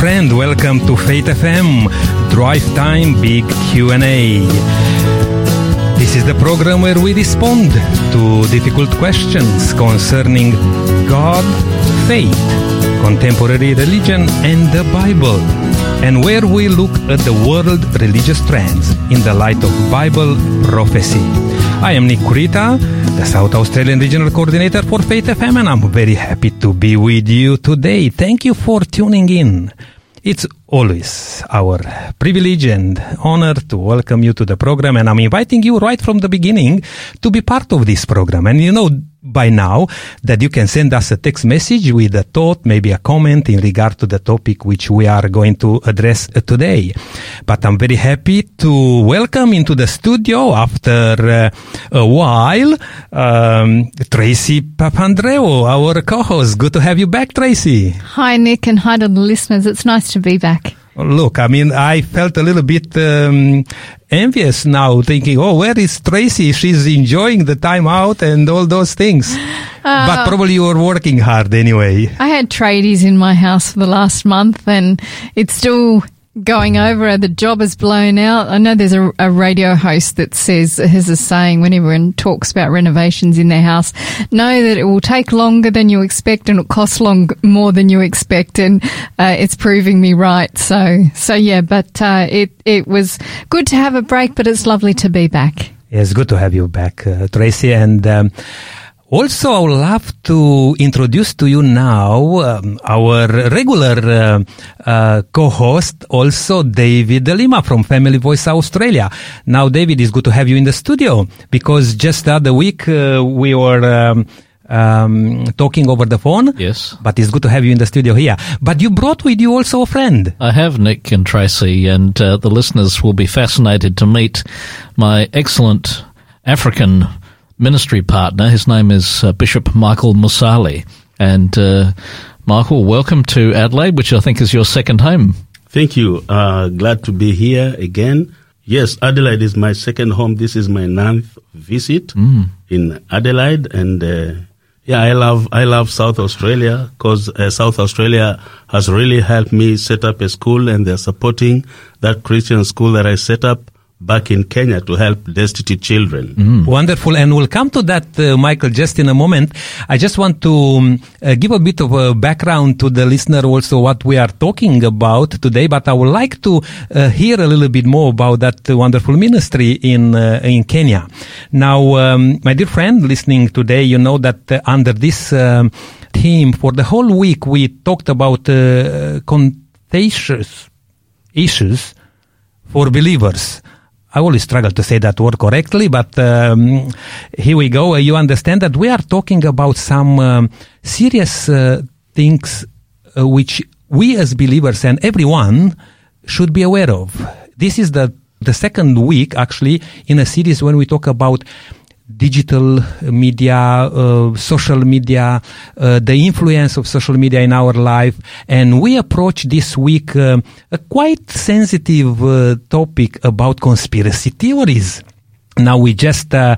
friend, welcome to Faith FM Drive Time Big Q&A. This is the program where we respond to difficult questions concerning God, faith, contemporary religion and the Bible, and where we look at the world religious trends in the light of Bible prophecy. I am Nick Kurita, the South Australian Regional Coordinator for Faith FM, and I'm very happy to be with you today. Thank you for tuning in. It's always our privilege and honor to welcome you to the program, and I'm inviting you right from the beginning to be part of this program. And you know by now that you can send us a text message with a thought, maybe a comment in regard to the topic which we are going to address today. But I'm very happy to welcome into the studio after uh, a while um, Tracy Papandreou, our co-host. Good to have you back, Tracy. Hi, Nick, and hi to the listeners. It's nice to be back. Look, I mean, I felt a little bit um, envious now, thinking, "Oh, where is Tracy? She's enjoying the time out and all those things." Uh, but probably you were working hard anyway. I had tradies in my house for the last month, and it's still going over. The job is blown out. I know there's a, a, radio host that says, has a saying when one talks about renovations in their house, know that it will take longer than you expect and it costs long more than you expect. And uh, it's proving me right. So, so yeah, but uh, it, it was good to have a break, but it's lovely to be back. Yeah, it's good to have you back, uh, Tracy. And um, also, I would love to introduce to you now um, our regular uh, uh, co-host, also David Lima from Family Voice Australia. Now, David, it's good to have you in the studio because just the other week uh, we were. Um, um, talking over the phone. Yes. But it's good to have you in the studio here. But you brought with you also a friend. I have Nick and Tracy, and uh, the listeners will be fascinated to meet my excellent African ministry partner. His name is uh, Bishop Michael Musali. And uh, Michael, welcome to Adelaide, which I think is your second home. Thank you. Uh, glad to be here again. Yes, Adelaide is my second home. This is my ninth visit mm. in Adelaide, and uh, yeah, I love I love South Australia because uh, South Australia has really helped me set up a school, and they're supporting that Christian school that I set up back in Kenya to help destitute children. Mm. Wonderful. And we'll come to that, uh, Michael, just in a moment. I just want to um, uh, give a bit of a background to the listener also what we are talking about today, but I would like to uh, hear a little bit more about that wonderful ministry in, uh, in Kenya. Now, um, my dear friend listening today, you know that uh, under this um, theme for the whole week, we talked about uh, contagious issues for believers. I always struggle to say that word correctly, but um, here we go. You understand that we are talking about some um, serious uh, things uh, which we as believers and everyone should be aware of. This is the the second week actually in a series when we talk about digital media, uh, social media, uh, the influence of social media in our life. And we approach this week uh, a quite sensitive uh, topic about conspiracy theories. Now we just uh,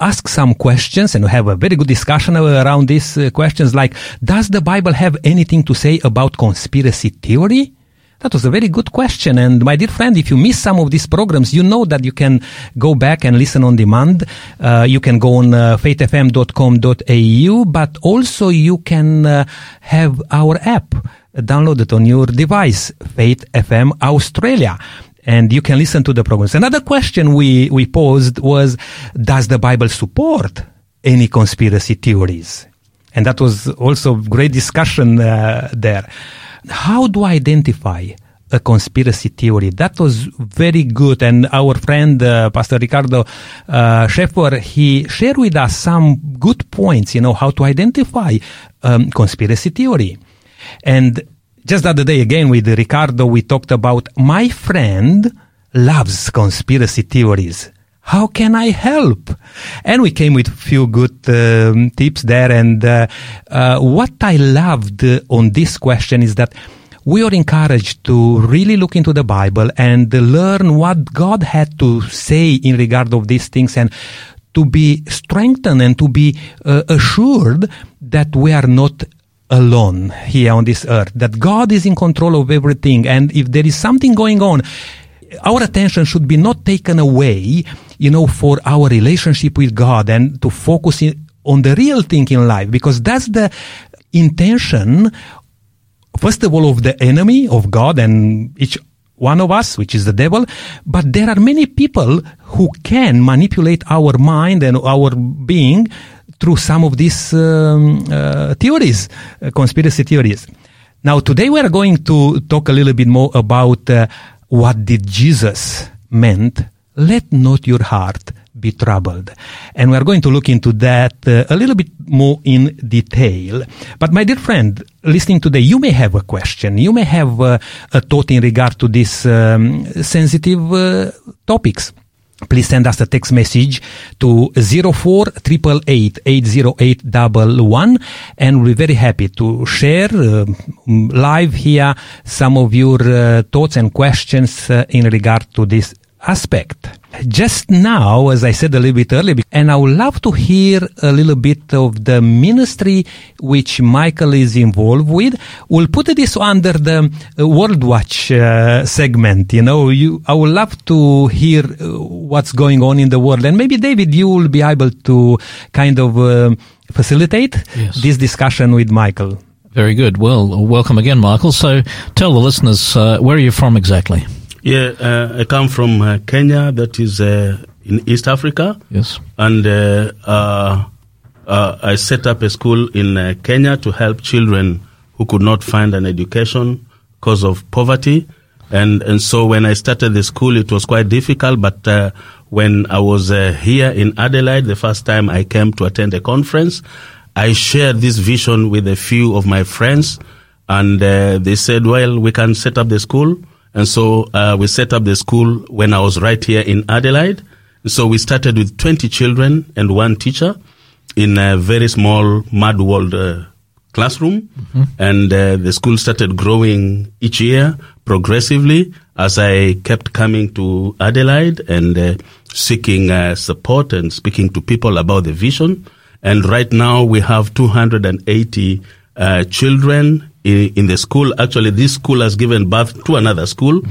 ask some questions and we have a very good discussion around these uh, questions like, does the Bible have anything to say about conspiracy theory? That was a very good question. And my dear friend, if you miss some of these programs, you know that you can go back and listen on demand. Uh, you can go on uh, faithfm.com.au, but also you can uh, have our app downloaded on your device, Faith FM Australia. And you can listen to the programs. Another question we, we posed was, does the Bible support any conspiracy theories? And that was also great discussion uh, there how do I identify a conspiracy theory? That was very good. And our friend, uh, Pastor Ricardo uh, he shared with us some good points, you know, how to identify um, conspiracy theory. And just the other day, again, with Ricardo, we talked about my friend loves conspiracy theories. How can I help? And we came with a few good um, tips there. And uh, uh, what I loved on this question is that we are encouraged to really look into the Bible and learn what God had to say in regard of these things and to be strengthened and to be uh, assured that we are not alone here on this earth, that God is in control of everything. And if there is something going on, our attention should be not taken away, you know, for our relationship with God and to focus in, on the real thing in life, because that's the intention, first of all, of the enemy of God and each one of us, which is the devil, but there are many people who can manipulate our mind and our being through some of these um, uh, theories, uh, conspiracy theories. Now, today we are going to talk a little bit more about uh, what did Jesus meant. Let not your heart be troubled. And we are going to look into that uh, a little bit more in detail. But my dear friend, listening today, you may have a question. You may have uh, a thought in regard to these um, sensitive uh, topics please send us a text message to 04 and we'll be very happy to share uh, live here some of your uh, thoughts and questions uh, in regard to this aspect. Just now, as I said a little bit earlier, and I would love to hear a little bit of the ministry which Michael is involved with. We'll put this under the uh, World Watch uh, segment. You know, you, I would love to hear uh, what's going on in the world. And maybe, David, you will be able to kind of uh, facilitate Yes. this discussion with Michael. Very good. Well, welcome again, Michael. So tell the listeners, uh, where are you from exactly? Yeah, uh, I come from uh, Kenya, that is uh, in East Africa, Yes. and uh, uh, uh, I set up a school in uh, Kenya to help children who could not find an education because of poverty. And and so when I started the school, it was quite difficult. But uh, when I was uh, here in Adelaide, the first time I came to attend a conference, I shared this vision with a few of my friends, and uh, they said, "Well, we can set up the school." And so uh, we set up the school when I was right here in Adelaide. So we started with 20 children and one teacher in a very small mud walled uh, classroom. And uh, the school started growing each year progressively as I kept coming to Adelaide and uh, seeking uh, support and speaking to people about the vision. And right now we have 280 uh, children in, in the school. Actually, this school has given birth to another school.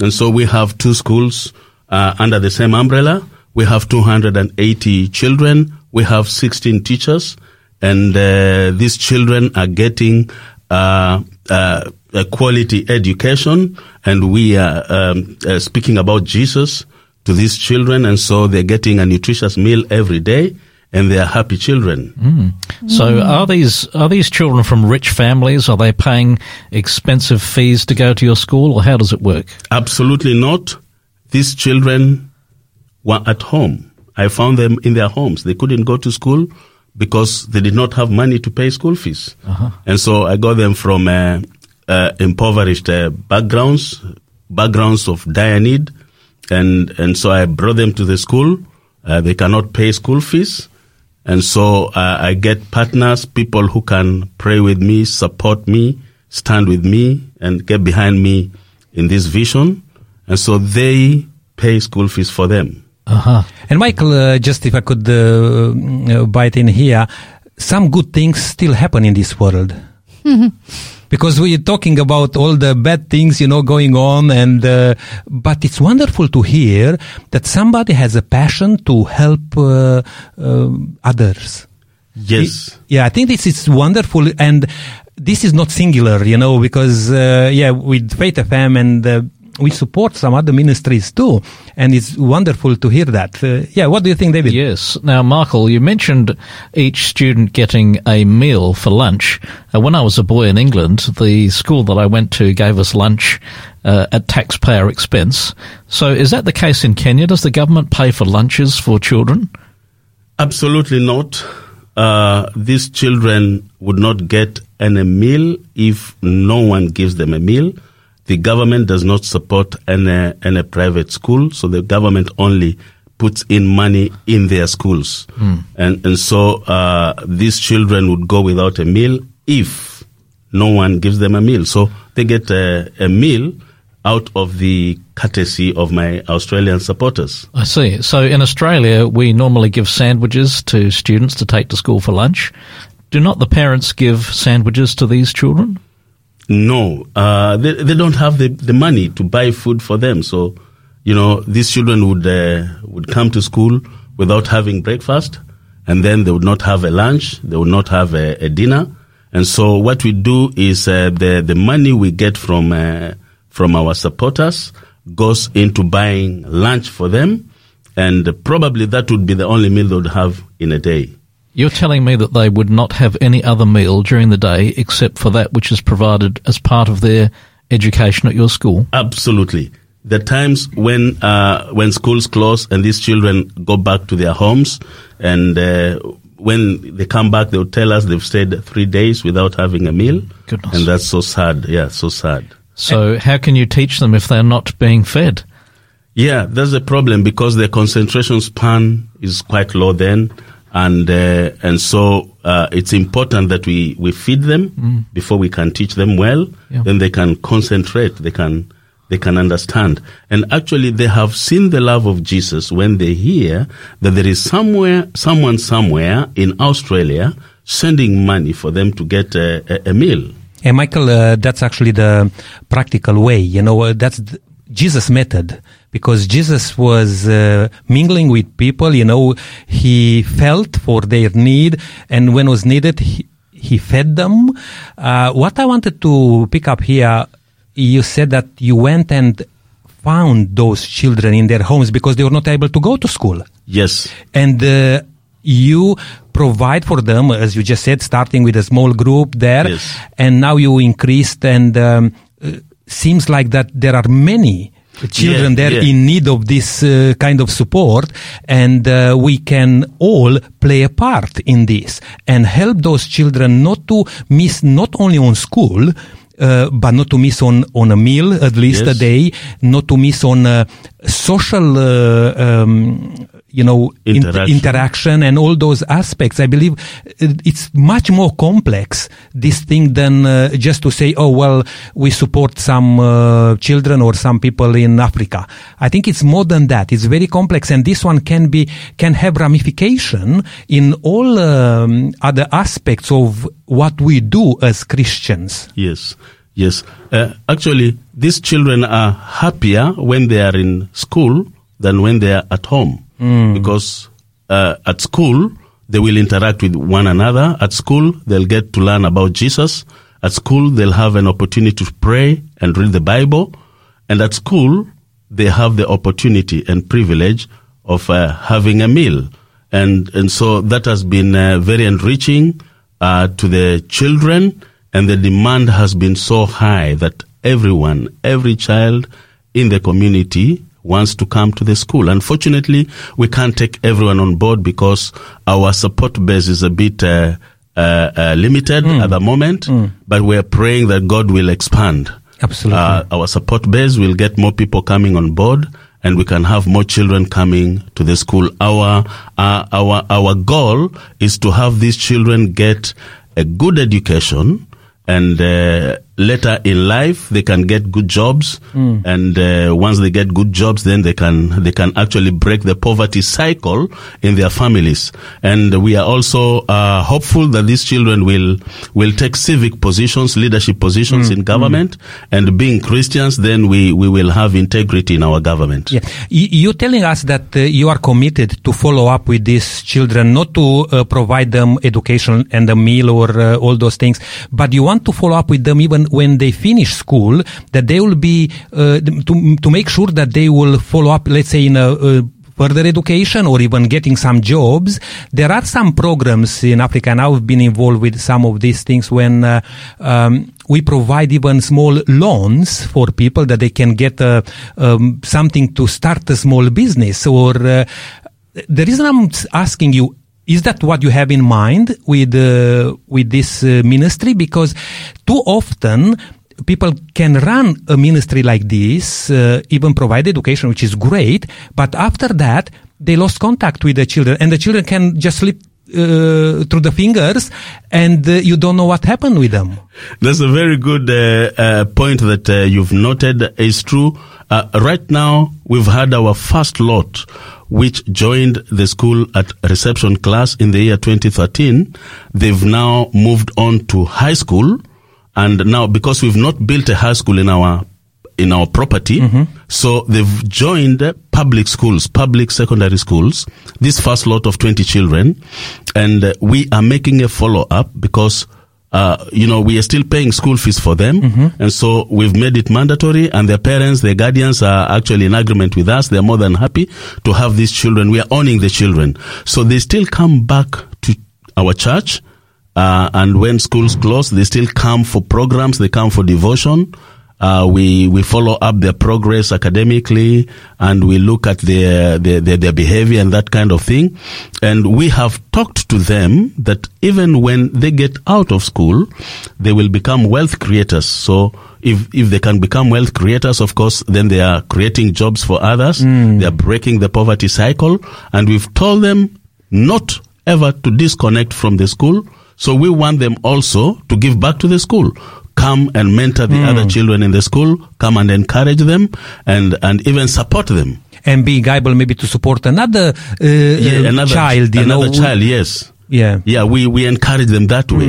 And so we have two schools uh, under the same umbrella. We have 280 children. We have 16 teachers. And uh, these children are getting uh, uh, a quality education. And we are um, uh, speaking about Jesus to these children. And so they're getting a nutritious meal every day. And they are happy children. So are these are these children from rich families? Are they paying expensive fees to go to your school, or how does it work? Absolutely not. These children were at home. I found them in their homes. They couldn't go to school because they did not have money to pay school fees. And so I got them from uh, uh, impoverished uh, backgrounds, backgrounds of dire need. And, and so I brought them to the school. Uh, they cannot pay school fees. And so uh, I get partners, people who can pray with me, support me, stand with me, and get behind me in this vision. And so they pay school fees for them. Uh-huh. And Michael, uh, just if I could uh, uh, bite in here, some good things still happen in this world. because we're talking about all the bad things, you know, going on, and uh, but it's wonderful to hear that somebody has a passion to help uh, uh, others. Yes. Yeah, I think this is wonderful, and this is not singular, you know, because uh, yeah, with Faith FM and uh, we support some other ministries too, and it's wonderful to hear that. Uh, yeah, what do you think, David? Yes. Now, Michael, you mentioned each student getting a meal for lunch. Uh, when I was a boy in England, the school that I went to gave us lunch uh, at taxpayer expense. So, is that the case in Kenya? Does the government pay for lunches for children? Absolutely not. Uh, these children would not get any meal if no one gives them a meal. The government does not support any, any private school, so the government only puts in money in their schools. And, and so uh, these children would go without a meal if no one gives them a meal. So they get a, a meal out of the courtesy of my Australian supporters. I see. So, in Australia, we normally give sandwiches to students to take to school for lunch. Do not the parents give sandwiches to these children? No, uh, they, they don't have the, the money to buy food for them. So, you know, these children would, uh, would come to school without having breakfast and then they would not have a lunch. They would not have a, a dinner. And so what we do is, uh, the, the money we get from, uh, from our supporters goes into buying lunch for them. And probably that would be the only meal they would have in a day. You're telling me that they would not have any other meal during the day except for that which is provided as part of their education at your school? Absolutely. The times when uh, when schools close and these children go back to their homes, and uh, when they come back, they'll tell us they've stayed three days without having a meal, Goodness. and that's so sad. Yeah, so sad. So, how can you teach them if they're not being fed? Yeah, that's a problem because their concentration span is quite low then, and uh, and so uh, it's important that we we feed them before we can teach them well. Yeah. Then they can concentrate. They can they can understand. And actually, they have seen the love of Jesus when they hear that there is somewhere someone somewhere in Australia sending money for them to get a, a, a meal. And Michael, uh, that's actually the practical way. You know, uh, that's the Jesus' method because Jesus was uh, mingling with people. You know, he felt for their need, and when was needed, he, he fed them. Uh, what I wanted to pick up here, you said that you went and found those children in their homes because they were not able to go to school Yes. and uh, you provide for them, as you just said, starting with a small group there, Yes. and now you increased, and um, uh, seems like that there are many children Yeah, there yeah. in need of this uh, kind of support, and uh, we can all play a part in this and help those children not to miss not only on school. Uh, but not to miss on, on a meal at least a day, not to miss on uh, social, uh, um, you know, in- Interaction. interaction and all those aspects. I believe uh, it's much more complex, this thing, than uh, just to say, oh, well, we support some uh, children or some people in Africa. I think it's more than that. It's very complex and this one can be, can have ramification in all um, other aspects of what we do as Christians. Yes, yes. Uh, actually, these children are happier when they are in school than when they are at home because uh, at school they will interact with one another. At school, they'll get to learn about Jesus. At school, they'll have an opportunity to pray and read the Bible. And at school, they have the opportunity and privilege of uh, having a meal. And, and so that has been uh, very enriching uh, to the children. And the demand has been so high that everyone, every child in the community wants to come to the school. Unfortunately, we can't take everyone on board because our support base is a bit uh, uh, uh, limited at the moment. But we're praying that God will expand. Absolutely. Uh, our support base will get more people coming on board and we can have more children coming to the school. Our, uh, our, our goal is to have these children get a good education and uh, later in life they can get good jobs. And uh, once they get good jobs then they can they can actually break the poverty cycle in their families. And we are also uh, hopeful that these children will will take civic positions leadership positions in government. And being christians then we we will have integrity in our government. Yeah. You're telling us that uh, you are committed to follow up with these children, not to uh, provide them education and a meal or uh, all those things, but you want to follow up with them even when they finish school, that they will be, uh, to, to make sure that they will follow up, let's say in a, uh further education or even getting some jobs. There are some programs in Africa, and I've been involved with some of these things when uh, um, we provide even small loans for people that they can get uh, um, something to start a small business. Or uh, the reason I'm asking you is that what you have in mind with uh, with this uh, ministry? Because too often people can run a ministry like this, uh, even provide education, which is great, but after that they lost contact with the children, and the children can just slip uh, through the fingers, and uh, you don't know what happened with them. That's a very good uh, uh, point that uh, you've noted. It's true. Uh, right now, we've had our first lot, which joined the school at reception class in the year 2013. They've now moved on to high school, and now because we've not built a high school in our in our property, so they've joined public schools, public secondary schools. This first lot of 20 children, and uh, we are making a follow up because uh, you know, we are still paying school fees for them. And so we've made it mandatory and their parents, their guardians are actually in agreement with us. They're more than happy to have these children. We are owning the children. So they still come back to our church. Uh, and when schools close, they still come for programs. They come for devotion. Uh, we we follow up their progress academically, and we look at their, their their their behavior and that kind of thing. And we have talked to them that even when they get out of school, they will become wealth creators. So if if they can become wealth creators, of course, then they are creating jobs for others. They are breaking the poverty cycle, and we've told them not ever to disconnect from the school. So we want them also to give back to the school. Come and mentor the other children in the school. Come and encourage them and, and even support them. and being able maybe to support another, uh, Yeah, uh, another child, you another know. child, yes. Yeah. Yeah, we, we encourage them that way.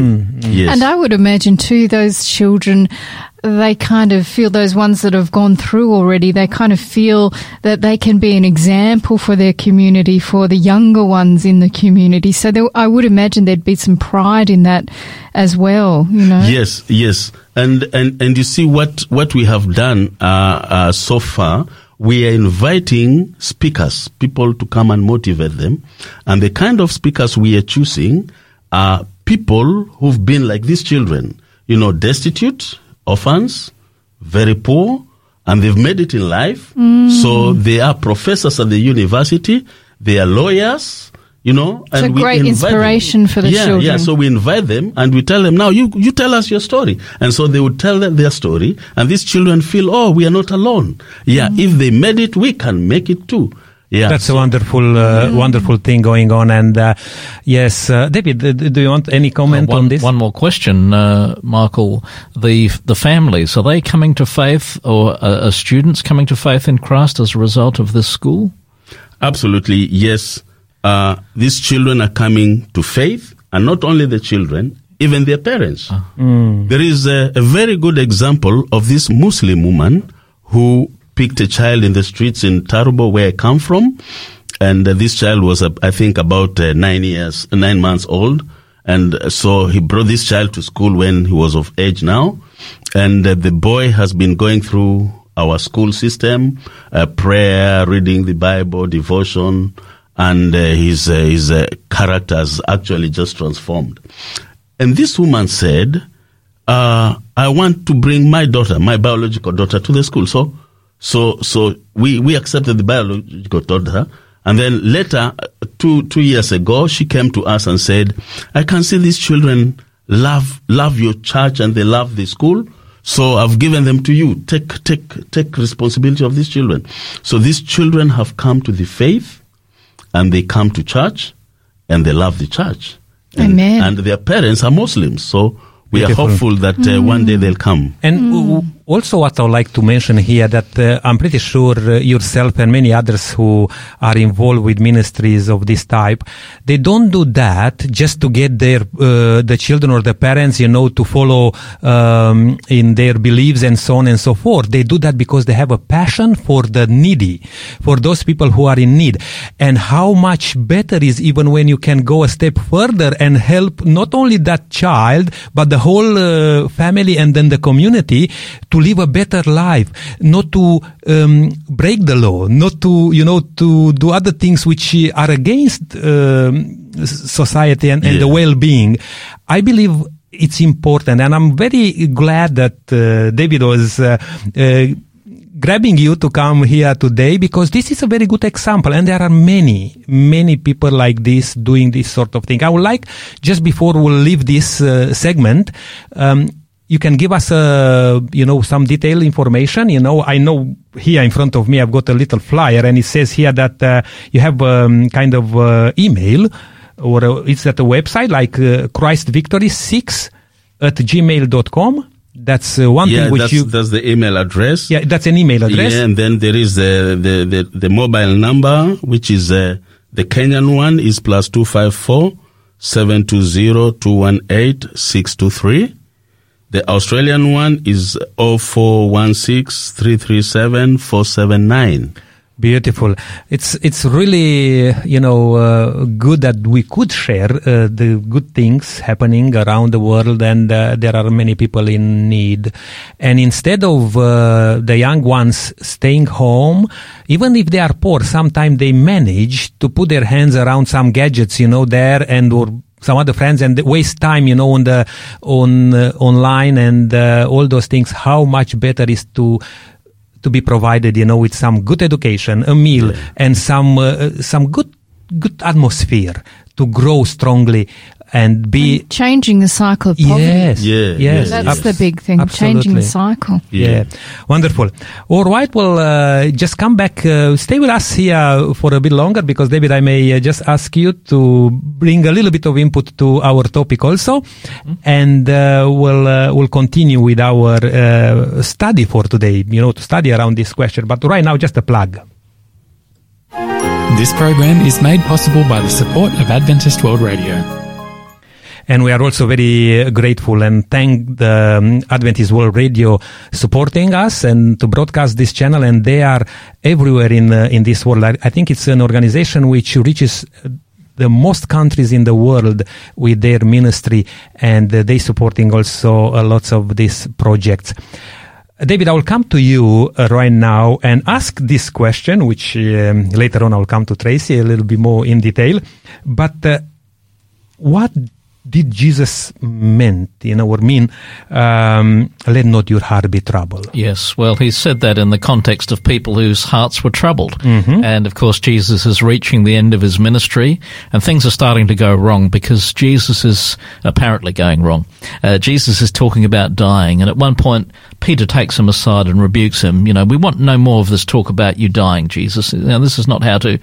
Yes. And I would imagine too, those children, they kind of feel those ones that have gone through already, they kind of feel that they can be an example for their community, for the younger ones in the community. So there, I would imagine there'd be some pride in that as well, you know? Yes, yes, and and and you see what what we have done uh, uh, so far. We are inviting speakers, people to come and motivate them, and the kind of speakers we are choosing are people who've been like these children, you know, destitute, orphans, very poor, and they've made it in life. So they are professors at the university. They are lawyers. You know, It's a we great invite them. inspiration for the yeah, Yeah, so we invite them and we tell them now you you tell us your story and so they would tell them their story and these children feel oh we are not alone yeah Mm-hmm. if they made it we can make it too yeah That's a wonderful, uh, wonderful thing going on. And uh, yes, uh, David, do, do you want any comment Uh, one, on this? one more question, uh, Michael. The the families are they coming to faith, or uh, are students coming to faith in Christ as a result of this school? absolutely yes uh, these children are coming to faith and not only the children even their parents There is a, a very good example of this muslim woman who picked a child in the streets in tarubo where i come from and uh, this child was uh, i think about uh, nine years nine months old and uh, so he brought this child to school when he was of age now and uh, the boy has been going through our school system, uh, prayer, reading the Bible, devotion, and his his character has actually just transformed. And this woman said, "I want to bring my daughter, my biological daughter, to the school." So, so, so we we accepted the biological daughter. And then later, uh, two two years ago, she came to us and said, "I can see these children love love your church and they love the school. So I've given them to you. Take take take responsibility of these children. So these children have come to the faith, and they come to church, and they love the church. And, Amen. And their parents are Muslims. So we Beautiful. are hopeful that uh, one day they'll come. And w- w- also, what I would like to mention here that uh, I'm pretty sure uh, yourself and many others who are involved with ministries of this type, they don't do that just to get their uh, the children or the parents, you know, to follow um, in their beliefs and so on and so forth. They do that because they have a passion for the needy, for those people who are in need. And how much better is even when you can go a step further and help not only that child but the whole uh, family and then the community to live a better life, not to um, break the law, not to you know to do other things which are against um, s- society and, and the well-being. I believe it's important, and I'm very glad that uh, David was. Uh, uh, grabbing you to come here today because this is a very good example and there are many many people like this doing this sort of thing i would like just before we'll leave this uh, segment um, you can give us uh, you know some detailed information you know i know here in front of me i've got a little flyer and it says here that uh, you have um, kind of uh, email or uh, it's at a website like uh, christ victory 6 at gmail.com That's uh, one yeah, thing which that's, you. that's the email address. Yeah, that's an email address. Yeah, and then there is the the, the, the mobile number, which is uh, the Kenyan one is plus two five four seven two zero two one eight six two three. The Australian one is 0416-337-479. Beautiful. It's it's really you know uh, good that we could share uh, the good things happening around the world, and uh, there are many people in need. And instead of uh, the young ones staying home, even if they are poor, sometimes they manage to put their hands around some gadgets, you know, there and or some other friends and waste time, you know, on the on uh, online and uh, all those things. How much better is to to be provided, you know, with some good education, a meal, and some uh, some good good atmosphere to grow strongly and be. Changing the cycle of poverty. Yes, Yeah, yes, yes, That's yes. the big thing, Absolutely. changing the cycle. Yeah. wonderful. All right, well, uh, just come back, uh, stay with us here for a bit longer because, David, I may uh, just ask you to bring a little bit of input to our topic also, and uh, we'll uh, we'll continue with our uh, study for today. You know, to study around this question. But right now, just a plug. This program is made possible by the support of Adventist World Radio. And we are also very uh, grateful and thank the um, Adventist World Radio supporting us and to broadcast this channel. And they are everywhere in uh, in this world. I, I think it's an organization which reaches uh, the most countries in the world with their ministry, and uh, they supporting also uh, lots of these projects. David, I will come to you uh, right now and ask this question, which um, later on I will come to Tracy a little bit more in detail. But uh, what did Jesus meant, you know, or mean, um, let not your heart be troubled? Yes, well, he said that in the context of people whose hearts were troubled. And of course, Jesus is reaching the end of his ministry, and things are starting to go wrong because Jesus is apparently going wrong. Uh, Jesus is talking about dying, and at one point, Peter takes him aside and rebukes him. You know, we want no more of this talk about you dying, Jesus. Now, this is not how to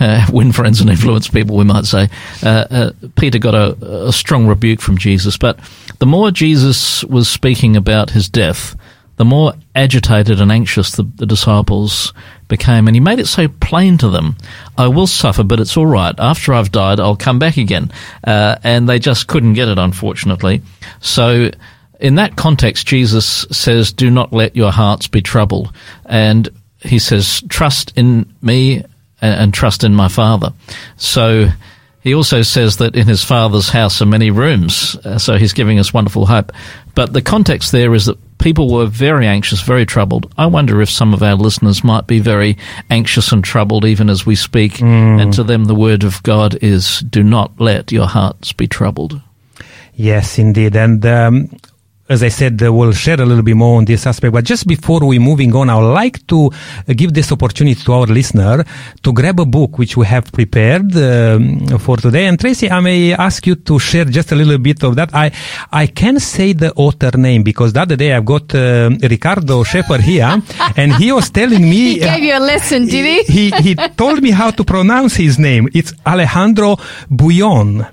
uh, win friends and influence people, we might say. Uh, uh, Peter got a, a strong rebuke from Jesus, but the more Jesus was speaking about his death, the more agitated and anxious the, the disciples became. And he made it so plain to them I will suffer, but it's all right. After I've died, I'll come back again. Uh, and they just couldn't get it, unfortunately. So, in that context, Jesus says, Do not let your hearts be troubled. And he says, Trust in me and, trust in my Father. So, he also says that in his father's house are many rooms, uh, so he's giving us wonderful hope. But the context there is that people were very anxious, very troubled. I wonder if some of our listeners might be very anxious and troubled even as we speak. And to them, the word of God is do not let your hearts be troubled. Yes, indeed. And um, as I said, uh, we'll share a little bit more on this aspect. But just before we moving on, I would like to uh, give this opportunity to our listener to grab a book which we have prepared um, for today. And Tracy, I may ask you to share just a little bit of that. I I can say the author name because the other day I've got uh, Ricardo Shepard here, and he was telling me. He gave you a lesson, did he? he he told me how to pronounce his name. It's Alejandro Bullon.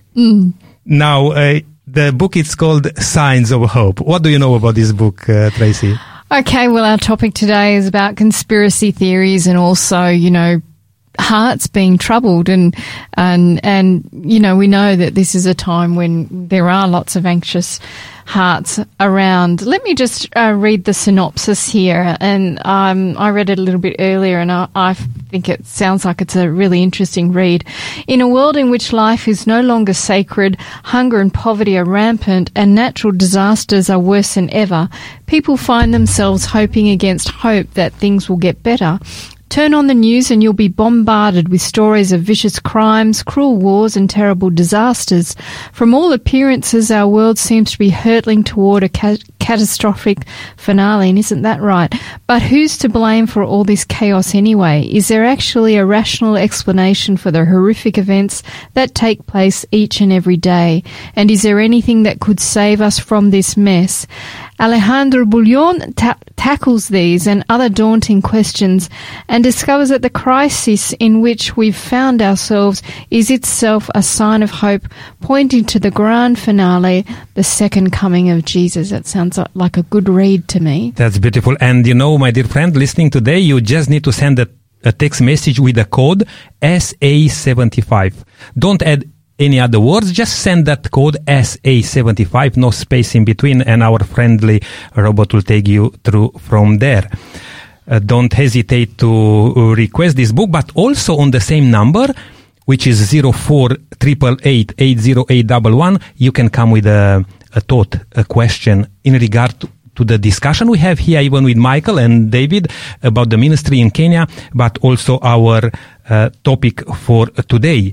Now, uh, the book is called Signs of Hope. What do you know about this book, uh, Tracy? Okay, well, our topic today is about conspiracy theories and also, you know, hearts being troubled and and and you know we know that this is a time when there are lots of anxious hearts around. Let me just uh, read the synopsis here, and um, I read it a little bit earlier, and I, I think it sounds like it's a really interesting read. In a world in which life is no longer sacred, hunger and poverty are rampant, and natural disasters are worse than ever, people find themselves hoping against hope that things will get better. Turn on the news and you'll be bombarded with stories of vicious crimes, cruel wars, and terrible disasters. From all appearances, our world seems to be hurtling toward a ca- catastrophic finale, and isn't that right? But who's to blame for all this chaos anyway? Is there actually a rational explanation for the horrific events that take place each and every day? And is there anything that could save us from this mess? Alejandro Bullon ta- tackles these and other daunting questions and discovers that the crisis in which we've found ourselves is itself a sign of hope, pointing to the grand finale, the second coming of Jesus. That sounds like a good read to me. That's beautiful. And you know, my dear friend, listening today, you just need to send a, a text message with the code SA75. Don't add any other words? Just send that code SA75, no space in between, and our friendly robot will take you through from there. Uh, don't hesitate to request this book, but also on the same number, which is 04888 you can come with a, a thought, a question in regard to to the discussion we have here, even with Michael and David, about the ministry in Kenya, but also our uh, topic for today.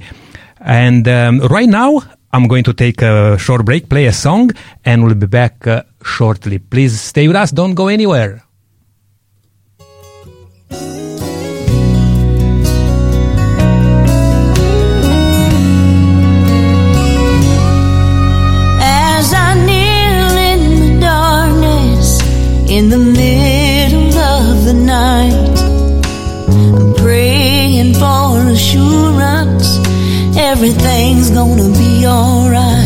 And um, right now, I'm going to take a short break, play a song, and we'll be back uh, shortly. Please stay with us, don't go anywhere. As I kneel in the darkness, in the middle of the night, I'm praying for a sure everything's gonna be alright.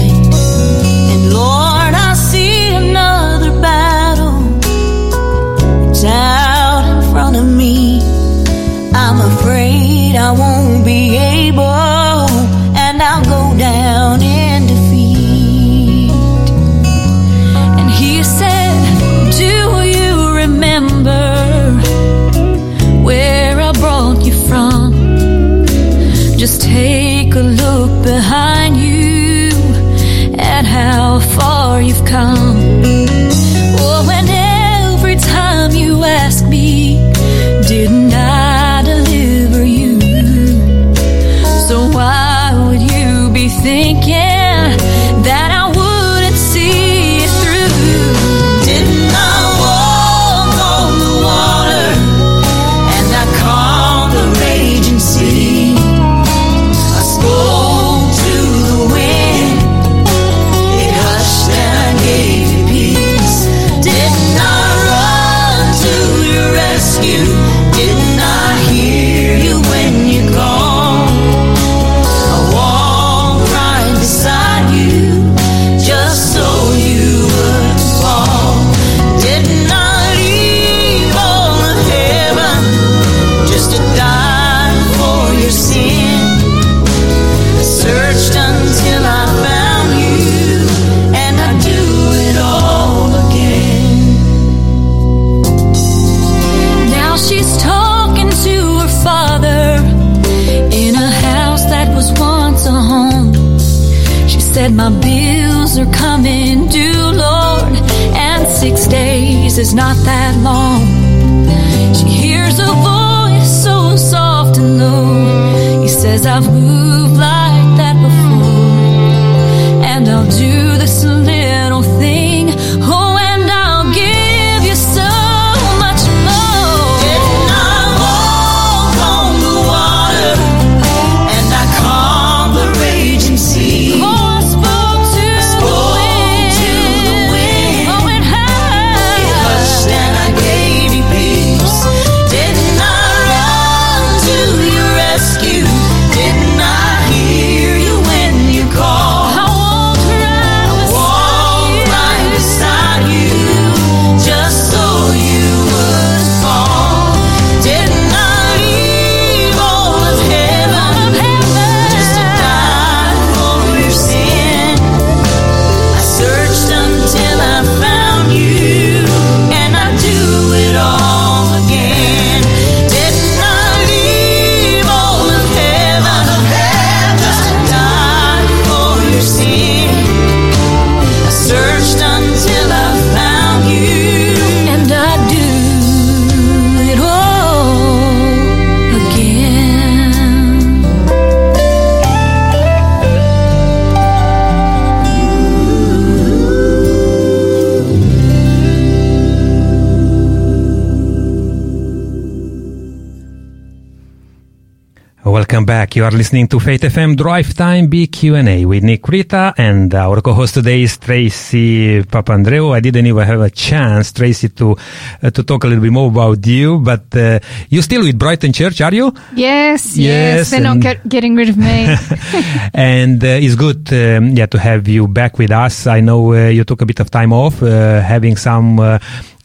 Are listening to Faith FM Drive Time BQ&A with Nick Rita and our co-host today is Tracy Papandreou. I didn't even have a chance, Tracy, to uh, to talk a little bit more about you, but uh, you still with Brighton Church, are you? Yes, yes, Yes, they're not get, getting rid of me. and uh, it's good, um, yeah, to have you back with us. I know uh, you took a bit of time off, uh, having some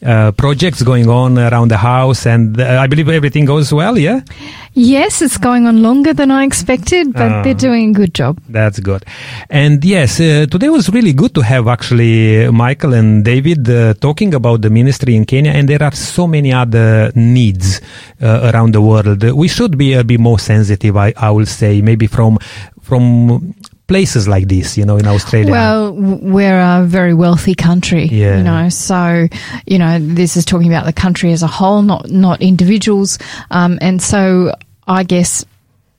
uh, uh, projects going on around the house, and uh, I believe everything goes well. Yeah. yes, it's going on longer than I expected, but Ah. they're doing a good job. That's good. And yes, uh, today was really good to have actually Michael and David uh, talking about the ministry in Kenya. And there are so many other needs uh, around the world. We should be a bit more sensitive, I, I will say, maybe from from places like this, you know, in Australia. Well, we're a very wealthy country, Yeah. you know. So, you know, this is talking about the country as a whole, not not individuals. Um, and so, I guess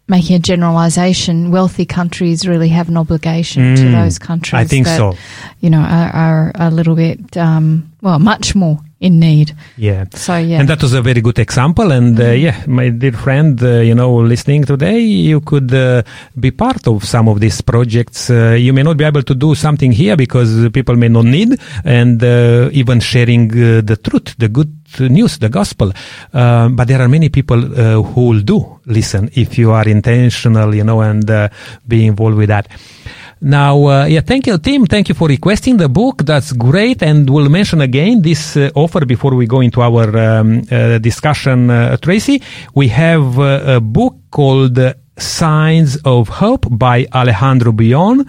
making a generalisation, wealthy countries really have an obligation to Mm, those countries. I think that, so. You know, are, are a little bit, um, well, much more in need. Yeah. So, yeah. And that was a very good example. And uh, yeah, my dear friend, uh, you know, listening today, you could uh, be part of some of these projects. Uh, you may not be able to do something here because people may not need, and uh, even sharing uh, the truth, the good news, the gospel. Um, but there are many people uh, who will do listen if you are intentional, you know, and uh, be involved with that. Now, uh, yeah, thank you, Tim. Thank you for requesting the book. That's great. And we'll mention again this uh, offer before we go into our um, uh, discussion, uh, Tracy. We have uh, a book called Signs of Hope by Alejandro Bullon.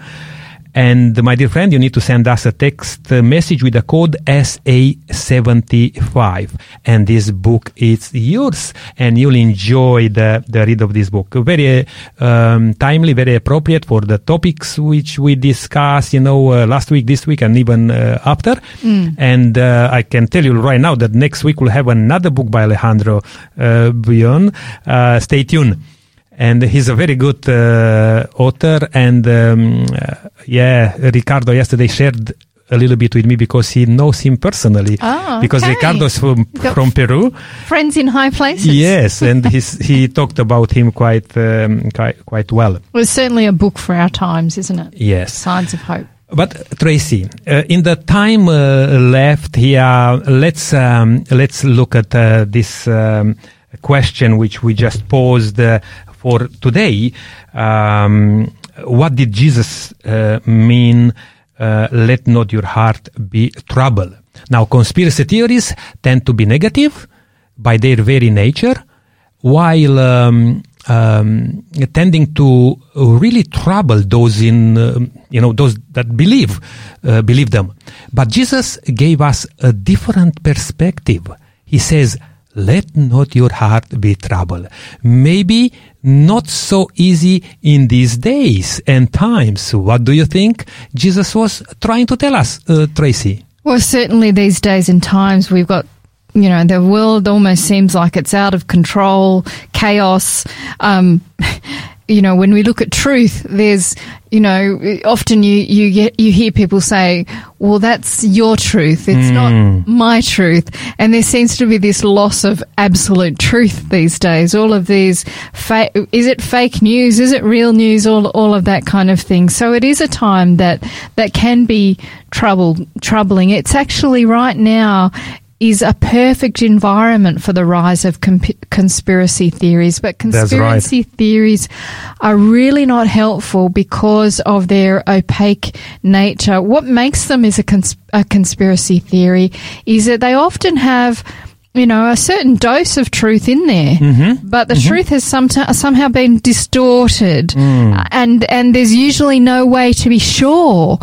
And my dear friend, you need to send us a text uh, message with the code SA75. And this book is yours and you'll enjoy the, the read of this book. Very um, timely, very appropriate for the topics which we discussed, you know, uh, last week, this week, and even uh, after. And uh, I can tell you right now that next week we'll have another book by Alejandro uh, Bullon. Uh, stay tuned and he's a very good uh, author. And um, uh, yeah, Ricardo yesterday shared a little bit with me because he knows him personally. Oh, because okay. Ricardo's from Got- from Peru. Friends in high places. Yes, and he's, he talked about him quite um, quite quite well. Well, it's certainly a book for our times, isn't it? Yes. Signs of Hope. But Tracy, uh, in the time uh, left here, let's um, let's look at uh, this um, question which we just posed uh, for today. Um, what did Jesus uh, mean? Uh, let not your heart be troubled. Now, conspiracy theories tend to be negative by their very nature, while um, um, tending to really trouble those in um, you know those that believe uh, believe them. But Jesus gave us a different perspective. He says, "Let not your heart be troubled." Maybe not so easy in these days and times. What do you think Jesus was trying to tell us, uh, Tracy? Well, certainly these days and times we've got, you know, the world almost seems like it's out of control, chaos. Um, you know, when we look at truth, there's, you know, often you, you get, you hear people say, well, that's your truth. It's hmm. not my truth. And there seems to be this loss of absolute truth these days. All of these, fa- is it fake news? Is it real news? All, all of that kind of thing. So it is a time that, that can be trouble, troubling. It's actually right now, is a perfect environment for the rise of comp- conspiracy theories. But That's right. conspiracy theories are really not helpful because of their opaque nature. What makes them is a, cons- a conspiracy theory is that they often have you know, a certain dose of truth in there, Mm-hmm. but the truth has some somehow been distorted, Mm. and and there's usually no way to be sure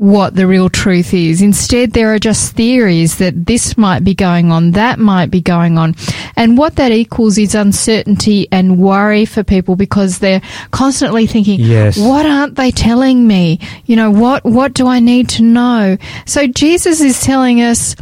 what the real truth is. Instead, there are just theories that this might be going on, that might be going on. And what that equals is uncertainty and worry for people because they're constantly thinking, Yes. what aren't they telling me? You know, what, what do I need to know? So Jesus is telling us,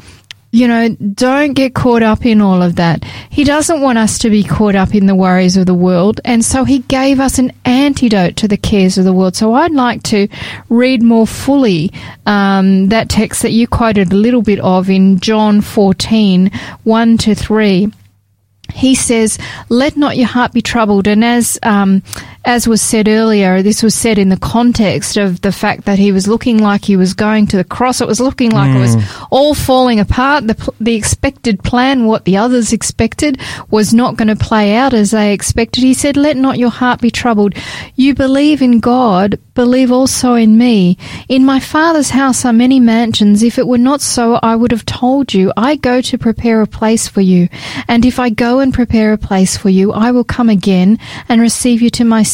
you know, don't get caught up in all of that. He doesn't want us to be caught up in the worries of the world. And so he gave us an antidote to the cares of the world. So I'd like to read more fully um, that text that you quoted a little bit of in John 14, 1 to 3. he says, "Let not your heart be troubled." And as um, as was said earlier, this was said in the context of the fact that he was looking like he was going to the cross. It was looking like it was hmm. all falling apart. The the expected plan, what the others expected, was not going to play out as they expected. He said, "Let not your heart be troubled. You believe in God, believe also in me. In my Father's house are many mansions. If it were not so, I would have told you. I go to prepare a place for you. And if I go and prepare a place for you, I will come again and receive you to myself,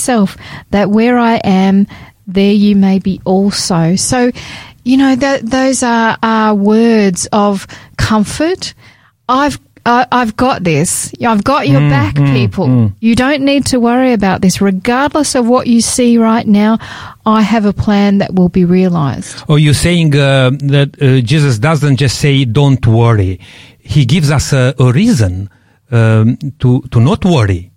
that where I am, there you may be also. So, you know, that those are, are words of comfort. I've I I've got this. I've got your back, people. You don't need to worry about this. Regardless of what you see right now, I have a plan that will be realized. Oh, you're saying uh, that uh, Jesus doesn't just say, don't worry. He gives us a, a reason um, to, to not worry.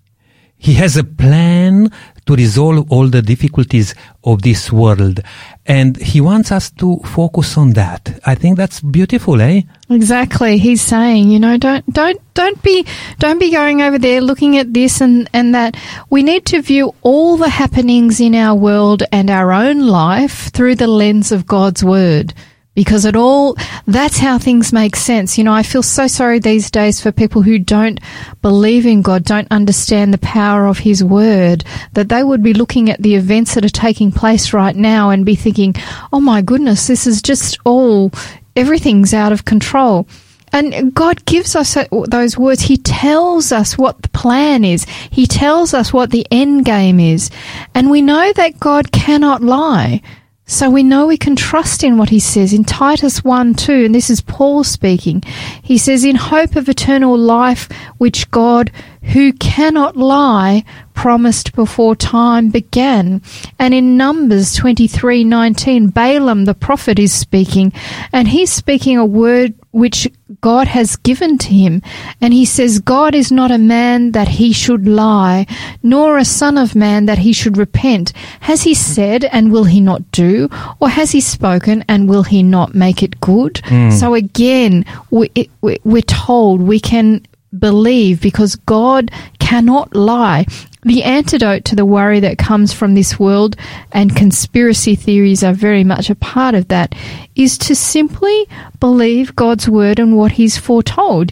He has a plan to resolve all the difficulties of this world. And he wants us to focus on that. I think that's beautiful, eh? Exactly. He's saying, you know, don't don't don't be don't be going over there looking at this and and that. We need to view all the happenings in our world and our own life through the lens of God's word. Because it all, that's how things make sense. You know, I feel so sorry these days for people who don't believe in God, don't understand the power of His Word, that they would be looking at the events that are taking place right now and be thinking, oh my goodness, this is just all, everything's out of control. And God gives us those words. He tells us what the plan is. He tells us what the end game is. And we know that God cannot lie. So we know we can trust in what he says in Titus 1 2, and this is Paul speaking. He says, In hope of eternal life, which God, who cannot lie, promised before time began. And in Numbers 23 19, Balaam the prophet is speaking, and he's speaking a word which God has given to him. And he says, God is not a man that he should lie, nor a son of man that he should repent. Has he said, and will he not do? Or has he spoken, and will he not make it good? Hmm. So again, we, it, we, we're told we can believe because God cannot lie. The antidote to the worry that comes from this world and conspiracy theories are very much a part of that is to simply believe God's word and what he's foretold.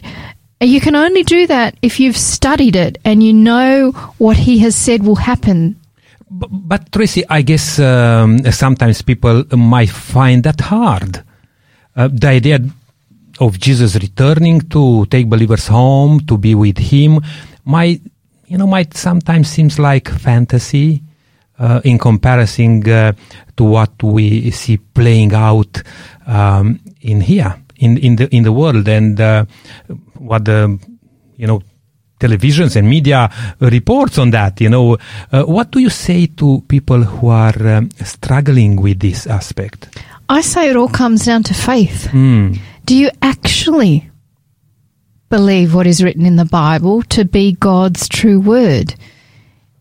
You can only do that if you've studied it and you know what he has said will happen. But, but Tracy, I guess um, sometimes people might find that hard. Uh, the idea of Jesus returning to take believers home, to be with Him, might you know might sometimes seems like fantasy uh, in comparison uh, to what we see playing out um, in here in in the in the world and uh, what the you know televisions and media reports on that you know uh, what do you say to people who are um, struggling with this aspect I say it all comes down to faith. Hmm. Do you actually believe what is written in the Bible to be God's true word?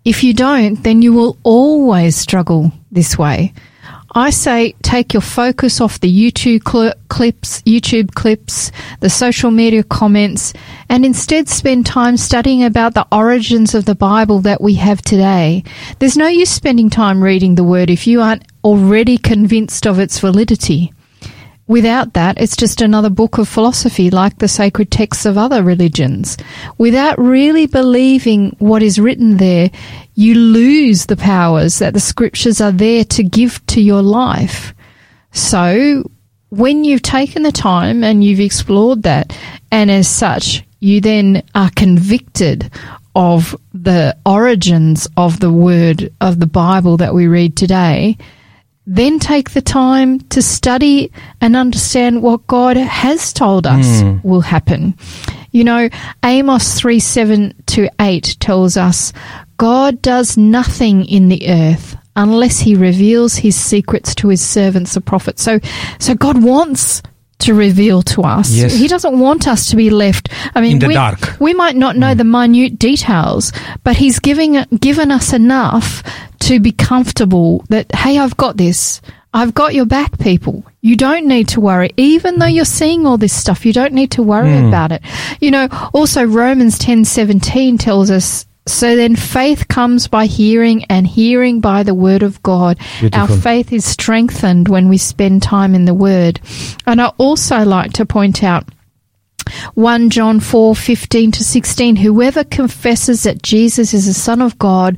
If you don't, then you will always struggle this way. I say take your focus off the YouTube cl- clips, YouTube clips, the social media comments, and instead spend time studying about the origins of the Bible that we have today. There's no use spending time reading the Word if you aren't already convinced of its validity. Without that, it's just another book of philosophy like the sacred texts of other religions. Without really believing what is written there, you lose the powers that the scriptures are there to give to your life. So, when you've taken the time and you've explored that, and as such, you then are convicted of the origins of the word of the Bible that we read today, then take the time to study and understand what God has told us hmm. will happen. You know, Amos 3 7 to 8 tells us God does nothing in the earth unless he reveals his secrets to his servants, the prophets. So, so God wants to reveal to us. Yes. He doesn't want us to be left. I mean, we, dark. we might not know mm. the minute details, but he's giving given us enough to be comfortable that hey, I've got this. I've got your back, people. You don't need to worry. Even though you're seeing all this stuff, you don't need to worry mm. about it. You know, also Romans 10:17 tells us so then faith comes by hearing and hearing by the word of God. Beautiful. Our faith is strengthened when we spend time in the word. And I also like to point out 1 John 4 15 to 16. Whoever confesses that Jesus is the Son of God,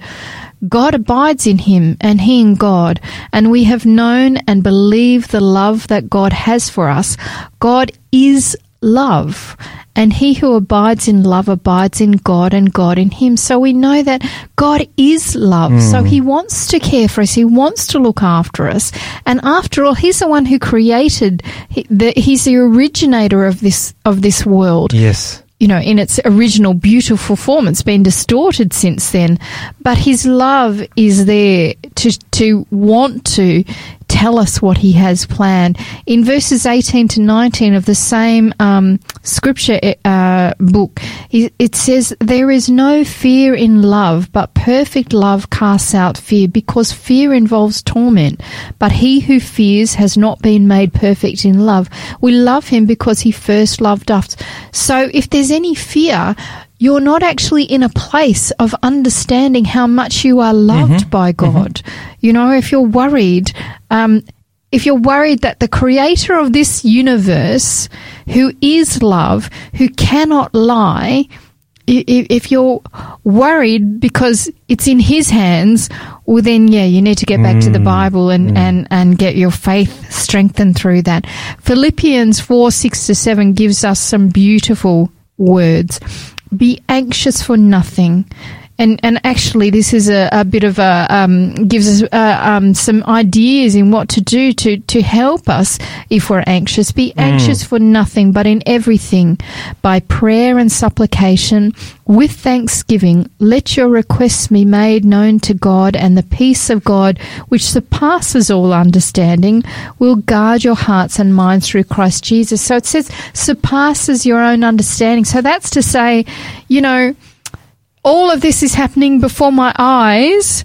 God abides in him and he in God. And we have known and believed the love that God has for us. God is love. And he who abides in love abides in God and God in him. So we know that God is love. So hmm. he wants to care for us. He wants to look after us. And after all, he's the one who created, he, the, he's the originator of this, of this world Yes. you know, in its original beautiful form. It's been distorted since then, but his love is there to to want to tell us what he has planned. In verses 18 to 19 of the same um, scripture uh, book, it says, There is no fear in love, but perfect love casts out fear, because fear involves torment. But he who fears has not been made perfect in love. We love him because he first loved us. So if there's any fear, you're not actually in a place of understanding how much you are loved mm-hmm. by mm-hmm. God. You know, if you're worried, um, if you're worried that the creator of this universe, who is love, who cannot lie, if you're worried because it's in his hands, well then yeah, you need to get back to the mm. Bible and, mm. and, and get your faith strengthened through that. Philippians 4, 6 to 7 gives us some beautiful words. Be anxious for nothing. And, and actually, this is a, a bit of a um, gives us uh, um, some ideas in what to do to to help us if we're anxious. Be anxious for nothing, but in everything, by prayer and supplication, with thanksgiving, let your requests be made known to God, and the peace of God, which surpasses all understanding, will guard your hearts and minds through Christ Jesus. So it says surpasses your own understanding. So that's to say, you know all of this is happening before my eyes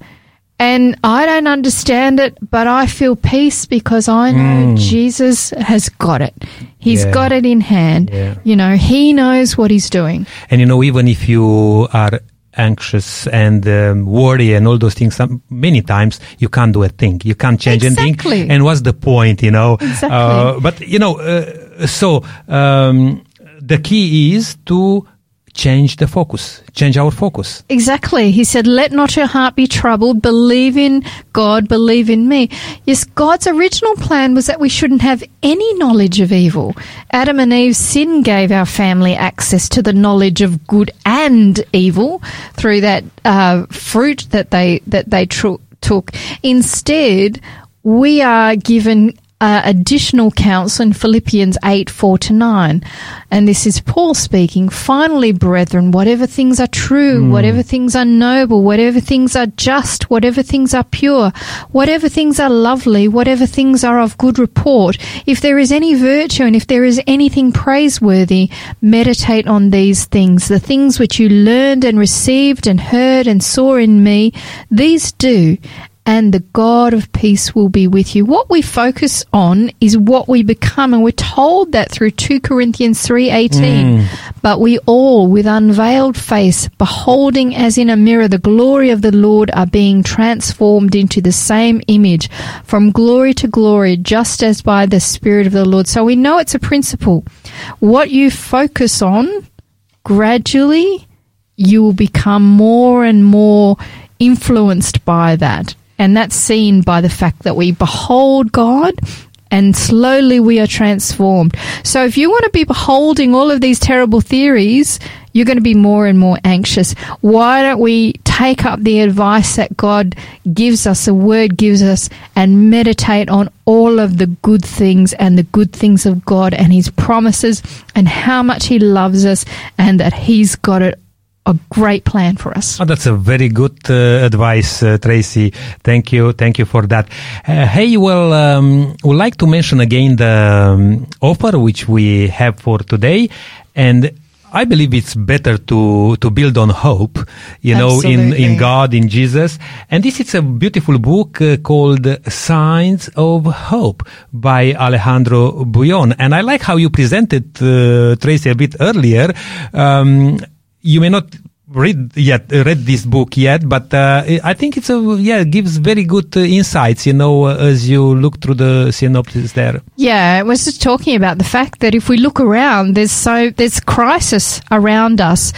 and I don't understand it, but I feel peace because I know Jesus has got it. He's Yeah. got it in hand. Yeah. You know, he knows what he's doing. And you know, even if you are anxious and um, worry and all those things, some, many times you can't do a thing. You can't change anything. And what's the point, you know? Exactly. Uh, but, you know, uh, so um, the key is to change the focus, change our focus. Exactly. He said, Let not your heart be troubled. Believe in God, believe in me. Yes, God's original plan was that we shouldn't have any knowledge of evil. Adam and Eve's sin gave our family access to the knowledge of good and evil through that uh, fruit that they that they tro- took. Instead, we are given uh, additional counsel in Philippians 8 4 to 9. And this is Paul speaking. Finally, brethren, whatever things are true, whatever things are noble, whatever things are just, whatever things are pure, whatever things are lovely, whatever things are of good report, if there is any virtue and if there is anything praiseworthy, meditate on these things. The things which you learned and received and heard and saw in me, these do and the God of peace will be with you. What we focus on is what we become, and we're told that through 2 Corinthians 3:18. Mm. But we all with unveiled face beholding as in a mirror the glory of the Lord are being transformed into the same image from glory to glory just as by the spirit of the Lord. So we know it's a principle. What you focus on gradually you will become more and more influenced by that. And that's seen by the fact that we behold God and slowly we are transformed. So if you want to be beholding all of these terrible theories, you're going to be more and more anxious. Why don't we take up the advice that God gives us, the word gives us, and meditate on all of the good things and the good things of God and His promises and how much He loves us and that He's got it a great plan for us. Oh, that's a very good uh, advice, uh, Tracy. Thank you, thank you for that. Uh, hey, well, um, would like to mention again the um, offer which we have for today, and I believe it's better to, to build on hope, you know, in, in God, in Jesus. And this is a beautiful book uh, called Signs of Hope by Alejandro Bullon. And I like how you presented, uh, Tracy, a bit earlier. Um, you may not read yet uh, read this book yet but uh, i think it's a yeah gives very good uh, insights you know uh, as you look through the synopsis there. Yeah, it was just talking about the fact that if we look around, there's so there's crisis around us,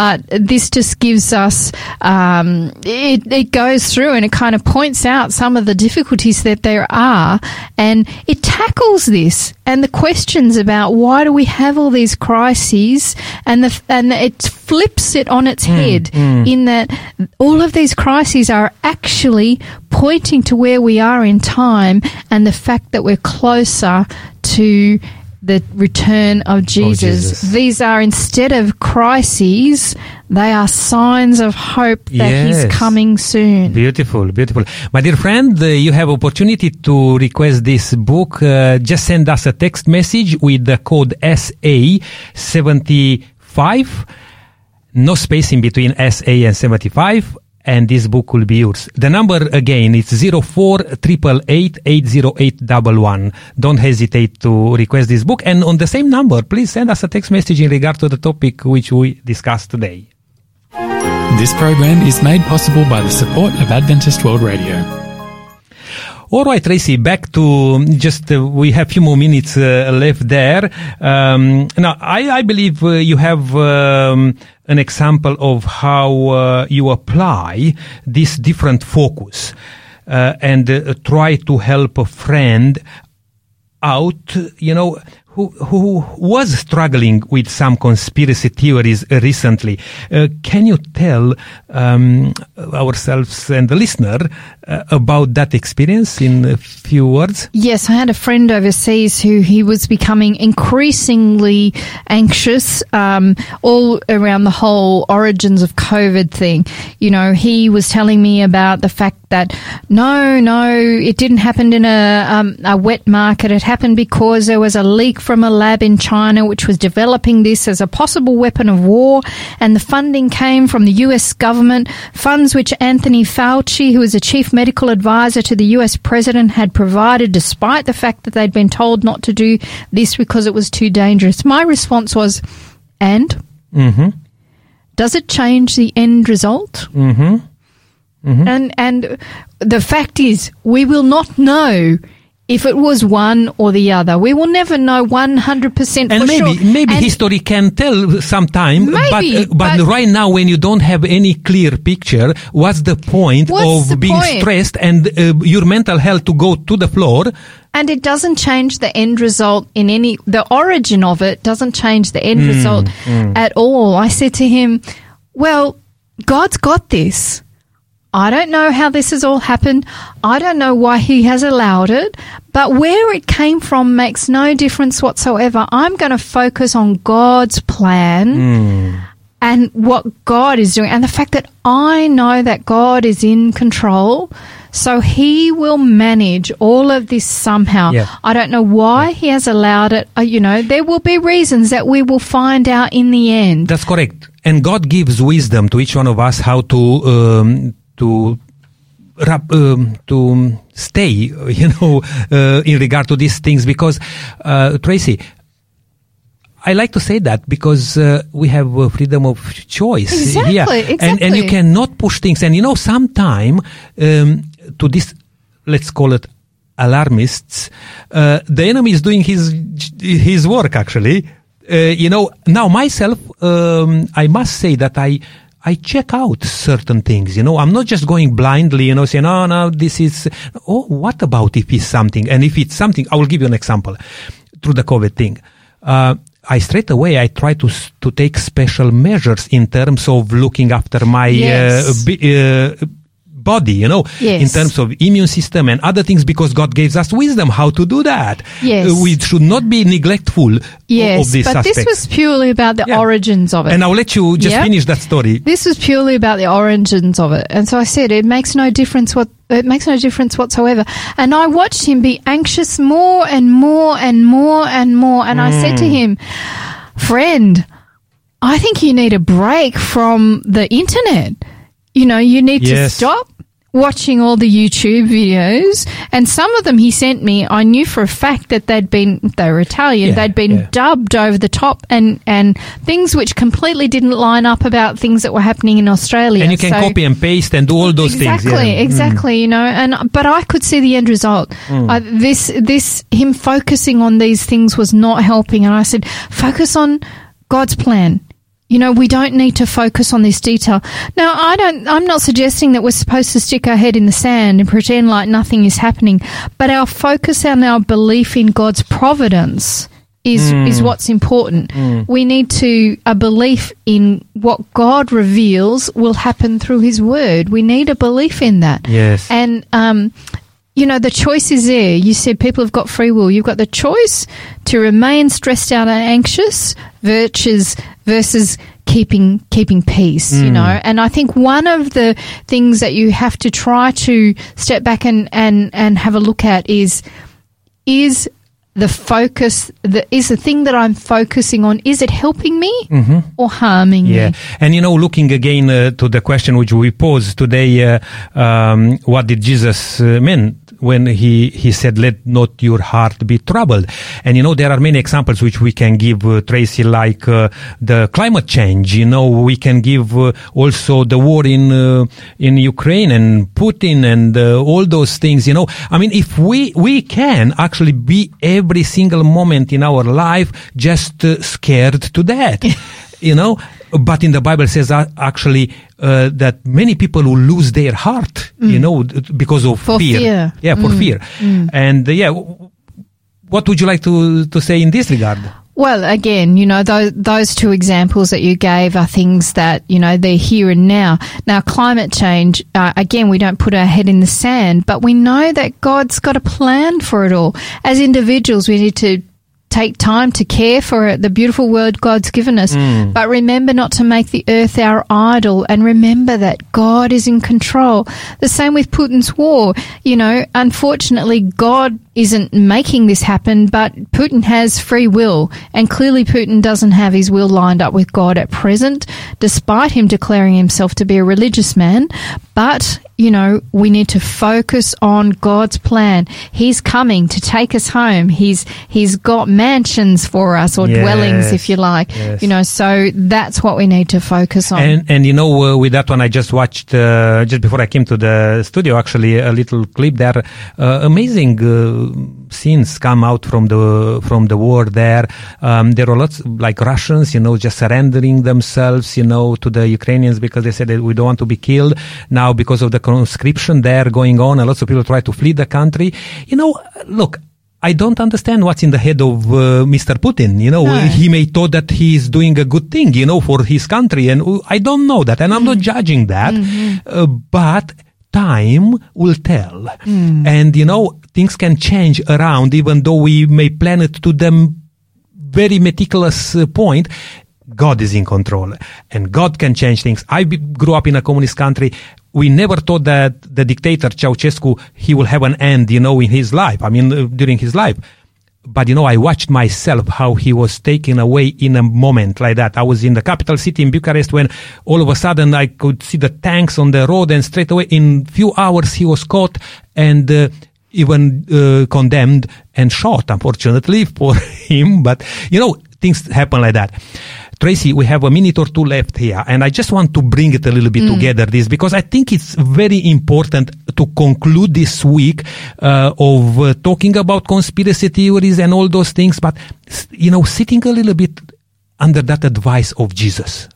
but this just gives us um, it, it goes through and it kind of points out some of the difficulties that there are, and it tackles this and the questions about why do we have all these crises, and the and it flips it on its head in that all of these crises are actually pointing to where we are in time and the fact that we're closer to the return of Jesus. Jesus. These are instead of crises, they are signs of hope that Yes. he's coming soon. Beautiful, beautiful. My dear friend, uh, you have opportunity to request this book. Uh, just send us a text message with the code SA75. No space in between SA and 75. And this book will be yours. The number again is 0488880811. Don't hesitate to request this book. And on the same number, please send us a text message in regard to the topic which we discussed today. This program is made possible by the support of Adventist World Radio. All right, Tracy, back to just, uh, we have few more minutes uh, left there. Um, now, I, I believe uh, you have um, an example of how uh, you apply this different focus uh, and uh, try to help a friend out, you know, who, who was struggling with some conspiracy theories recently. Uh, can you tell um, ourselves and the listener uh, about that experience in a few words? Yes, I had a friend overseas who he was becoming increasingly anxious um, all around the whole origins of COVID thing. You know, he was telling me about the fact that no, no, it didn't happen in a, um, a wet market. It happened because there was a leak from a lab in China which was developing this as a possible weapon of war, and the funding came from the US government, funds which Anthony Fauci, who was a chief medical advisor to the US president, had provided despite the fact that they'd been told not to do this because it was too dangerous. My response was, and? Mm-hmm. Does it change the end result? Mm-hmm. Mm-hmm. And and the fact is, we will not know if it was one or the other. We will never know one hundred percent And for maybe sure. maybe And history can tell sometime, Maybe, but, uh, but but- right now when you don't have any clear picture, what's the point What's of the being point? stressed and uh, your mental health to go to the floor? and it doesn't change the end result in any. The origin of it doesn't change the end result at all. I said to him, "Well, God's got this." I don't know how this has all happened. I don't know why he has allowed it, but where it came from makes no difference whatsoever. I'm going to focus on God's plan and what God is doing and the fact that I know that God is in control. So he will manage all of this somehow. Yeah. I don't know why he has allowed it. Uh, you know, there will be reasons that we will find out in the end. That's correct. And God gives wisdom to each one of us how to um, to um, to stay, you know, uh, in regard to these things. Because uh, Tracy, I like to say that because uh, we have uh, freedom of choice Exactly, here, and and you cannot push things. And you know, sometime um, to this, let's call it alarmists, uh, the enemy is doing his his work actually. Uh, you know, now myself, um, I must say that I. I check out certain things, you know. I'm not just going blindly, you know, saying, "Oh, no, this is." Oh, what about if it's something? And if it's something, I will give you an example through the COVID thing. Uh, I straight away I try to to take special measures in terms of looking after my Yes. uh, bi- uh, body, you know, Yes. in terms of immune system and other things, because God gives us wisdom how to do that. Yes. Uh, we should not be neglectful Yes, of these but aspects. this was purely about the Yeah. origins of it. and I'll let you just Yeah. finish that story. this was purely about the origins of it. And so I said, it makes no difference what, it makes no difference whatsoever. And I watched him be anxious more and more and more and more. And I said to Hmm. him, friend, I think you need a break from the internet. You know, you need Yes. to stop watching all the YouTube videos. And some of them he sent me, I knew for a fact that they'd been, they were Italian, Yeah, they'd been yeah. dubbed over the top and, and things which completely didn't line up about things that were happening in Australia. And you can So- copy and paste and do all those exactly, things. yeah. Mm. exactly. You know, and but I could see the end result. I, this, this, him focusing on these things was not helping, and I said, focus on God's plan. You know, we don't need to focus on this detail. Now, I don't. I'm not suggesting that we're supposed to stick our head in the sand and pretend like nothing is happening, but our focus and our belief in God's providence is is what's important. We need to a belief in what God reveals will happen through His Word. We need a belief in that. Yes. and um, you know the choice is there. You said people have got free will. You've got the choice to remain stressed out and anxious versus versus keeping keeping peace. You hmm. know, and I think one of the things that you have to try to step back and and and have a look at is is the focus the is the thing that I'm focusing on is it helping me or harming Yeah, me? and you know, looking again uh, to the question which we posed today, uh, um, what did Jesus uh, mean when he he said, "Let not your heart be troubled"? And you know, there are many examples which we can give, uh, Tracy, like uh, the climate change. You know, we can give uh, also the war in uh, in Ukraine and Putin and uh, all those things. You know, I mean, if we we can actually be every single moment in our life just uh, scared to death you know but in the bible says actually uh, that many people will lose their heart you know because of Mm. For fear. yeah for fear and uh, yeah what would you like to to say in this regard Well, again, you know, those, those two examples that you gave are things that, you know, they're here and now. Now, climate change, uh, again, we don't put our head in the sand, but we know that God's got a plan for it all. As individuals, we need to take time to care for it, the beautiful word God's given us. Mm. But remember not to make the earth our idol and remember that God is in control. The same with Putin's war. You know, unfortunately, God isn't making this happen, but Putin has free will. And clearly, Putin doesn't have his will lined up with God at present, despite him declaring himself to be a religious man. But, you know, we need to focus on God's plan. He's coming to take us home. He's, he's got mansions for us or dwellings, if you like. yes. You know, so that's what we need to focus on. And and you know, uh, with that one, I just watched uh, just before I came to the studio. Actually, a little clip there. Uh, amazing scenes come out from the from the war there. Um, there are lots like Russians, you know, just surrendering themselves, you know, to the Ukrainians because they said that we don't want to be killed. Now, because of the conscription there going on, and lots of people try to flee the country. You know, look. I don't understand what's in the head of uh, Mr. Putin. You know, No. he may thought that he is doing a good thing, you know, for his country, and I don't know that, and I'm not judging that, uh, but time will tell, and you know, things can change around, even though we may plan it to them very meticulous uh, point. God is in control and God can change things. I grew up in a communist country. We never thought that the dictator Ceausescu, he will have an end, you know, in his life. I mean, uh, during his life. But you know, I watched myself how he was taken away in a moment like that. I was in the capital city in Bucharest when all of a sudden I could see the tanks on the road and straight away in few hours he was caught and uh, even uh, condemned and shot, unfortunately for him. But you know, things happen like that. Tracy, we have a minute or two left here, and I just want to bring it a little bit together, this, because I think it's very important to conclude this week uh, of uh, talking about conspiracy theories and all those things, but, you know, sitting a little bit under that advice of Jesus.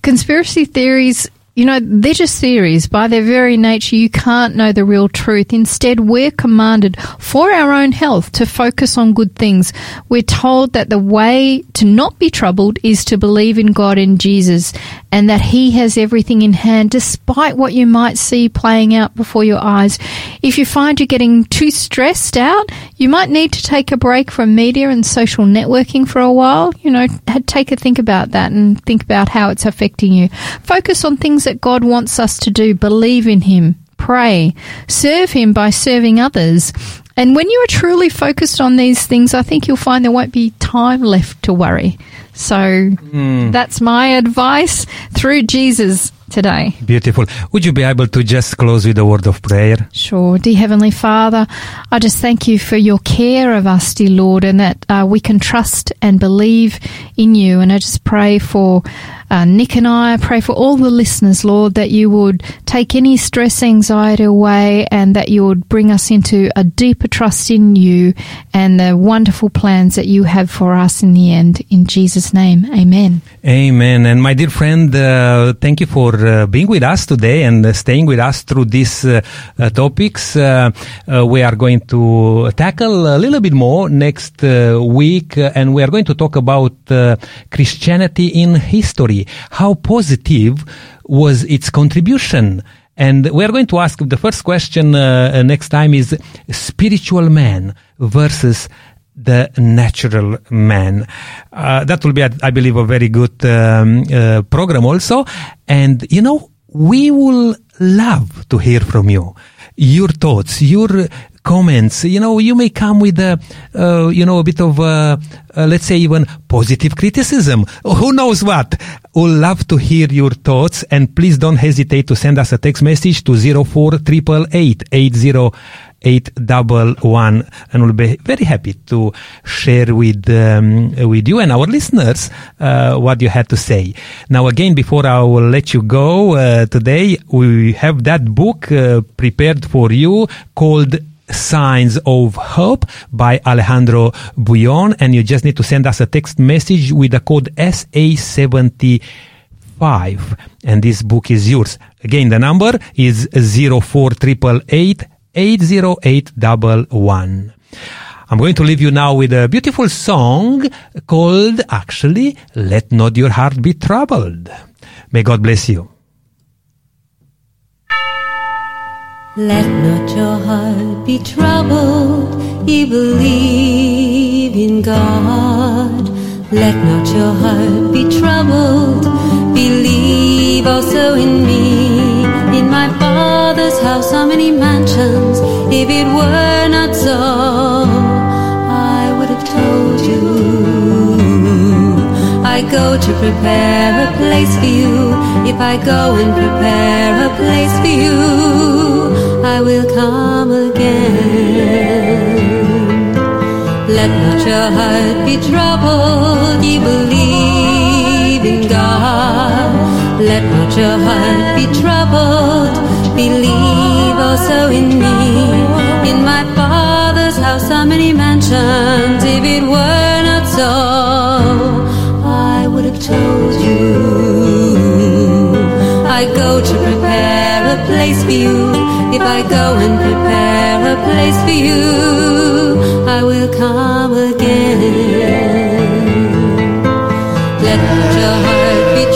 Conspiracy theories, you know, they're just theories. By their very nature, you can't know the real truth. Instead, we're commanded for our own health to focus on good things. We're told that the way to not be troubled is to believe in God and Jesus and that He has everything in hand despite what you might see playing out before your eyes. If you find you're getting too stressed out, you might need to take a break from media and social networking for a while. You know, take a think about that and think about how it's affecting you. Focus on things that God wants us to do. Believe in Him. Pray. Serve Him by serving others. And when you are truly focused on these things, I think you'll find there won't be time left to worry. So hmm. that's my advice. Through Jesus today. Beautiful. Would you be able to just close with a word of prayer? Sure. Dear Heavenly Father, I just thank you for your care of us, dear Lord, and that uh, we can trust and believe in you. And I just pray for uh, Nick and I, I pray for all the listeners, Lord, that you would take any stress, anxiety away and that you would bring us into a deeper trust in you and the wonderful plans that you have for us in the end. In Jesus' name, amen. Amen. And my dear friend, uh, thank you for uh, being with us today and uh, staying with us through these uh, topics. We are going to tackle a little bit more next week, and we are going to talk about Christianity in history. How positive was its contribution? And we are going to ask the first question uh, next time is spiritual man versus the natural man. Uh, that will be, I believe, a very good um, uh, program also. And, you know, we will love to hear from you. Your thoughts, your comments. You know, you may come with a, uh, you know, a bit of, uh, uh, let's say even positive criticism. Who knows what? We'll love to hear your thoughts and please don't hesitate to send us a text message to 048888 811 and we'll be very happy to share with um, with you and our listeners uh, what you had to say now again before i will let you go uh, today we have that book uh, prepared for you called Signs of Hope by Alejandro Bullon, and you just need to send us a text message with the code SA70 five, and this book is yours. Again, the number is zero four triple eight eight zero eight double one. I'm going to leave you now with a beautiful song called actually "Let Not Your Heart Be Troubled." May God bless you. Let not your heart be troubled, ye believe in God. Let not your heart be troubled, believe also in me. My Father's house are many mansions, if it were not so, I would have told you. I go to prepare a place for you. If I go and prepare a place for you, I will come again. Let not your heart be troubled, ye believe in God. Let not your heart be troubled, believe also in me. In my Father's house are many mansions, if it were not so, I would have told you. I go to prepare a place for you. If I go and prepare a place for you, I will come again. Let not your heart